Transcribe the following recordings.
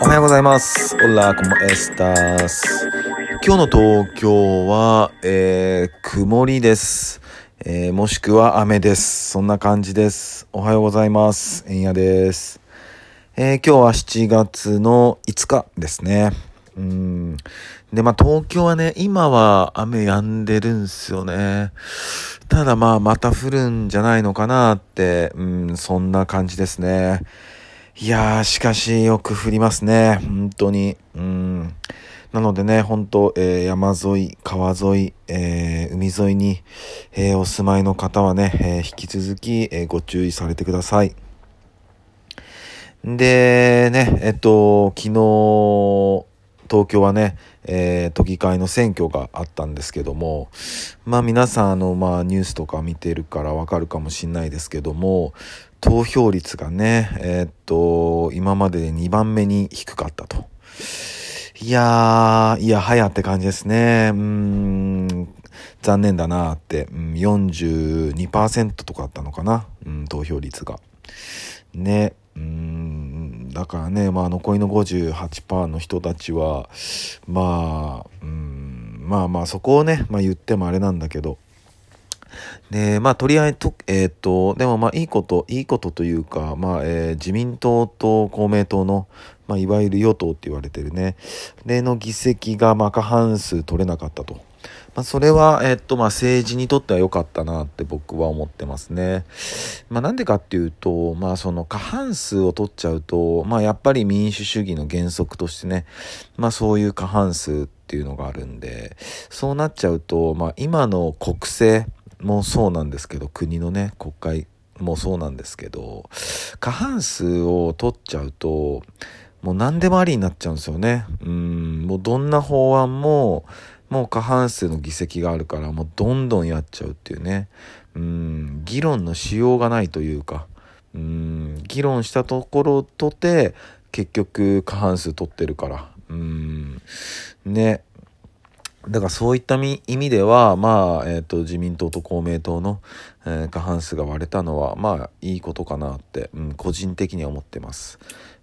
おはようございます。オラ、コモエスタース。今日の東京は、えー、曇りです。えー、もしくは雨です。そんな感じです。おはようございます。えんやです。えー、今日は7月の5日ですね。うん。で、まあ、東京はね、今は雨止んでるんすよね。ただまあ、また降るんじゃないのかなって、うん、そんな感じですね。いやー、しかしよく降りますね。本当に。うん。なのでね、本当、えー山沿い、川沿い、えー海沿いに、えーお住まいの方はね、え引き続き、えご注意されてください。で、ね、えっと、昨日、東京はね、えー都議会の選挙があったんですけども、まあ皆さん、あの、まあニュースとか見てるからわかるかもしんないですけども、投票率がね、えーっと、今までで2番目に低かったと。いやー、いや、はやって感じですね。うーん、残念だなーって、うん、42%とかあったのかな、うん、投票率が。ね、うーん、だからね、まあ残りの58%の人たちは、まあ、うん、まあまあそこをね、まあ言ってもあれなんだけど、で、まあ、とりあえず、えーっと、でもまあ、いいこと、いいことというか、まあ、えー自民党と公明党の、まあ、いわゆる与党って言われてるね、例の議席が、まあ、過半数取れなかったと。まあ、それは、えーっと、まあ、政治にとっては良かったなって僕は思ってますね。まあ、なんでかっていうと、まあ、その過半数を取っちゃうと、まあ、やっぱり民主主義の原則としてね、まあ、そういう過半数っていうのがあるんで、そうなっちゃうと、まあ、今の国政、もそうなんですけど国のね国会もそうなんですけど過半数を取っちゃうともう何でもありになっちゃうんですよね。うんもうどんな法案ももう過半数の議席があるからもうどんどんやっちゃうっていうね。うん議論のしようがないというかうん議論したところとて結局過半数取ってるから。うんねだからそういった意味では、まあ、えっ、と、自民党と公明党の、えー過半数が割れたのは、まあ、いいことかなって、うん、個人的には思ってます。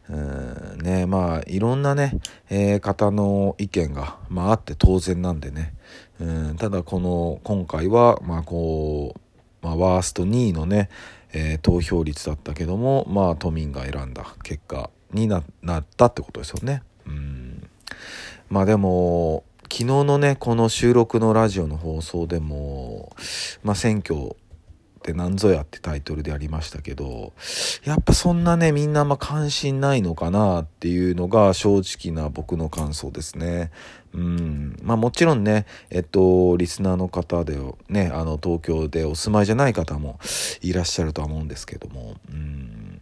うん、ね、まあ、いろんなね、えー方の意見が、まあ、あって当然なんでね。うん、ただ、この、今回は、まあ、こう、まあ、ワースト2位のね、えー投票率だったけども、まあ、都民が選んだ結果にななったってことですよね。うんまあでも、昨日のね、この収録のラジオの放送でも、まあ選挙って何ぞやってタイトルでありましたけど、やっぱそんなね、みんなあんま関心ないのかなっていうのが正直な僕の感想ですね。うん。まあもちろんね、えっと、リスナーの方でね、あの、東京でお住まいじゃない方もいらっしゃるとは思うんですけども、うん。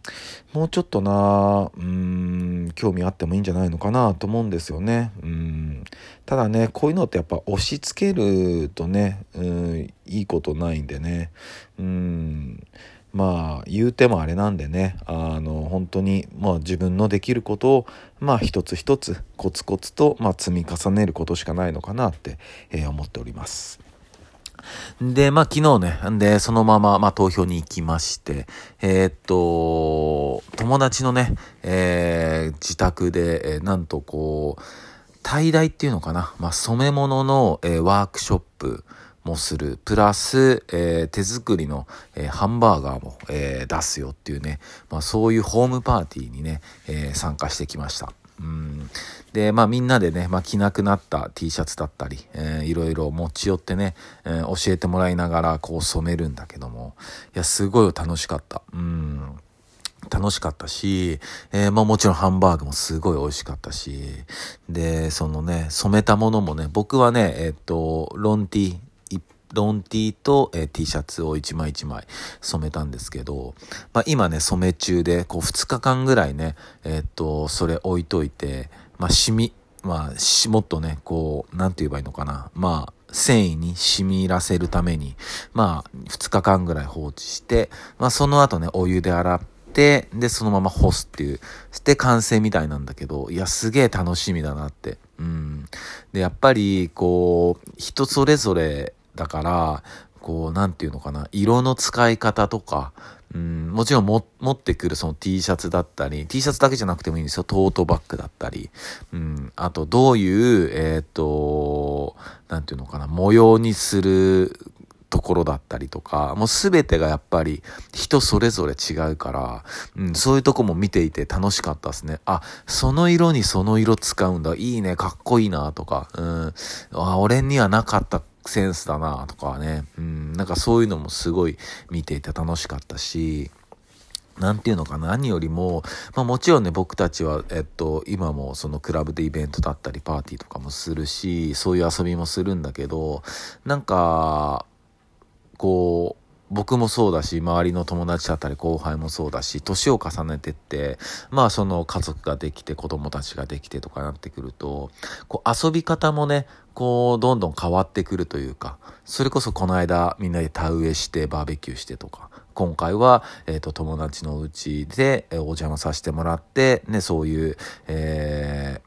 もうちょっとな、うん、興味あってもいいんじゃないのかなと思うんですよね。うん。ただね、こういうのってやっぱ押し付けるとね、うん、いいことないんでね。うん。まあ、言うてもあれなんでね、あの、本当に、まあ自分のできることを、まあ一つ一つ、コツコツと、まあ積み重ねることしかないのかなって、えー思っております。で、まあ昨日ね、で、そのまま、まあ投票に行きまして、えーっと、友達のね、えー自宅で、えーなんとこう、tie dye っていうのかな、まあ染め物の、えーワークショップもする、プラス、えー手作りの、えーハンバーガーも、え出すよっていうね、まあそういうホームパーティーにね、え参加してきました。うんで、まあみんなでね、まあ着なくなった T シャツだったり、えーいろいろ持ち寄ってね、え教えてもらいながらこう染めるんだけども、いや、すごい楽しかった。うん。楽しかったし、えーまあもちろんハンバーグもすごい美味しかったし、で、そのね、染めたものもね、僕はね、えっと、ロンティー、ロンティーと、えー T シャツを一枚一枚染めたんですけど、まあ今ね、染め中で、こう2日間ぐらいね、えっと、それ置いといて、まあ染み、まあし、もっとね、こう、なんて言えばいいのかな。まあ、繊維に染み入らせるために、まあ、2日間ぐらい放置して、まあその後ね、お湯で洗って、で、そのまま干すっていう、して完成みたいなんだけど、いや、すげえ楽しみだなって。うん。で、やっぱり、こう、人それぞれだから、こう、なんていうのかな、色の使い方とか、うん、もちろんも持ってくるその T シャツだったり、T シャツだけじゃなくてもいいんですよ。トートバッグだったり、うん、あとどういう、えっ、ー、と、なんていうのかな、模様にするところだったりとか、もうすべてがやっぱり人それぞれ違うから、うん、そういうとこも見ていて楽しかったですね。あ、その色にその色使うんだ。いいね、かっこいいなとか、うん、あ、俺にはなかったセンスだなとかね、うん、なんかそういうのもすごい見ていて楽しかったし、なんていうのかな。何よりも、まあもちろんね、僕たちは、えっと、今もそのクラブでイベントだったりパーティーとかもするし、そういう遊びもするんだけど、なんか、こう、僕もそうだし、周りの友達だったり後輩もそうだし、年を重ねてって、まあその家族ができて子供たちができてとかなってくると、こう遊び方もね、こうどんどん変わってくるというか、それこそこの間みんなで田植えしてバーベキューしてとか、今回は、えっ、ー、と、友達のうちで、えお邪魔させてもらって、ね、そういう、え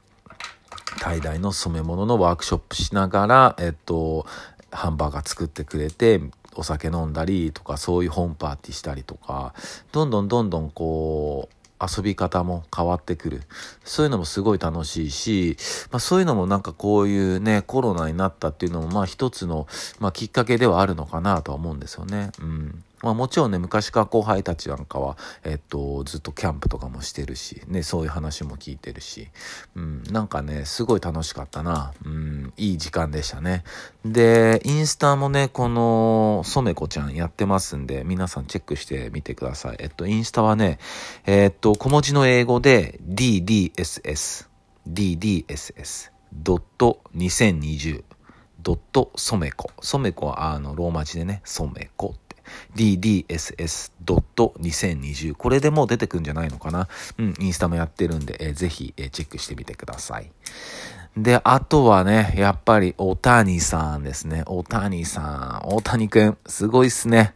ー、tie イの染め物のワークショップしながら、えっ、と、ハンバーガー作ってくれて、お酒飲んだりとかそういうホームパーティーしたりとかどんどんどんどんこう遊び方も変わってくる。そういうのもすごい楽しいし、まあそういうのもなんかこういうね、コロナになったっていうのもまあ一つの、まあきっかけではあるのかなとは思うんですよね。うん。まあもちろんね、昔から後輩たちなんかは、えっと、ずっとキャンプとかもしてるし、ね、そういう話も聞いてるし、うん、なんかね、すごい楽しかったな。うん、いい時間でしたね。で、インスタもね、この、染子ちゃんやってますんで、皆さんチェックしてみてください。えっと、インスタはね、えっと、小文字の英語で、DDSS、DDSS、ドット2020、ドット染子。染子はあの、ローマ字でね、染子 ddss.2020 これでもう出てくんじゃないのかな？うん、インスタもやってるんで、えー、ぜひ、えー、チェックしてみてください。で、あとはね、やっぱり、大谷さんですね。大谷さん。大谷くん、すごいっすね。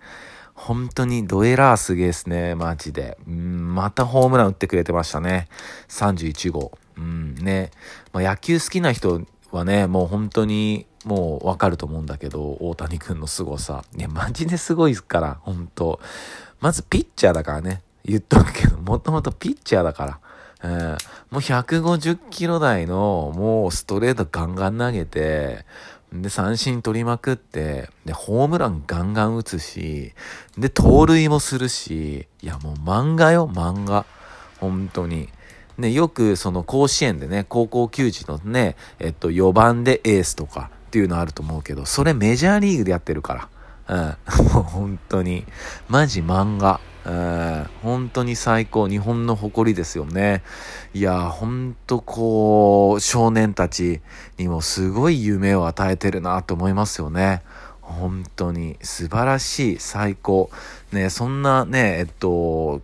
本当にドエラーすげえっすね、マジで。うん、またホームラン打ってくれてましたね。31号。うん、ね。まあ、野球好きな人はね、もう本当にもうわかると思うんだけど、大谷くんの凄さ。いや、マジですごいから、本当まずピッチャーだからね。言っとくけど、もともとピッチャーだから。うん、もう150キロ台のもうストレートガンガン投げて、で、三振取りまくって、で、ホームランガンガン打つし、で、盗塁もするし、いや、もう漫画よ、漫画。本当に。ね、よくその甲子園でね、高校球児のね、えっと、4番でエースとかっていうのあると思うけど、それメジャーリーグでやってるから。うん。もう本当に。マジ漫画。うん、本当に最高。日本の誇りですよね。いや、本当こう、少年たちにもすごい夢を与えてるなと思いますよね。本当に素晴らしい、最高。ね、そんなね、えっと、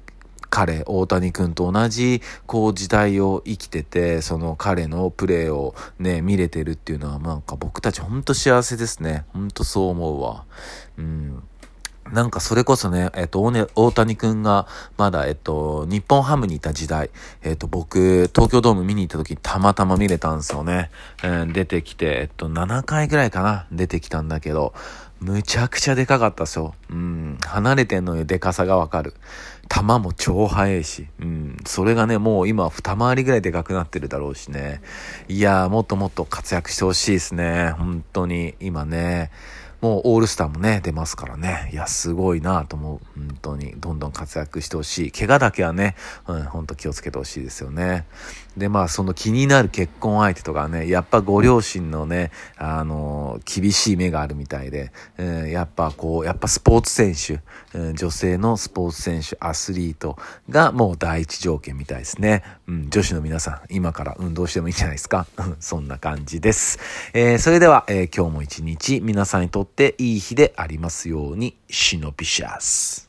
彼、大谷君と同じ、こう、時代を生きてて、その彼のプレーをね、見れてるっていうのは、なんか僕たちほんと幸せですね。ほんとそう思うわ。うん。なんかそれこそね、えっと、大谷くんがまだ、えっと、日本ハムにいた時代、えっと、僕、東京ドーム見に行った時にたまたま見れたんですよね。えー、出てきて、えっと、7回ぐらいかな、出てきたんだけど、むちゃくちゃでかかったっすよ。うん。離れてんのにでかさがわかる。球も超速いし。うん。それがね、もう今二回りぐらいでかくなってるだろうしね。いやー、もっともっと活躍してほしいですね。本当に。今ね。もうオールスターもね、出ますからね。いや、すごいなと思う。本当に。どんどん活躍してほしい。怪我だけはね、うん、本当気をつけてほしいですよね。で、まあ、その気になる結婚相手とかね、やっぱご両親のね、あの、厳しい目があるみたいで、うん、やっぱこう、やっぱスポーツ選手、うん、女性のスポーツ選手、アスリートがもう第一条件みたいですね。うん、女子の皆さん、今から運動してもいいんじゃないですか？そんな感じです。えー、それでは、え、今日も一日皆さんにとっていい日でありますように、シノピシャス。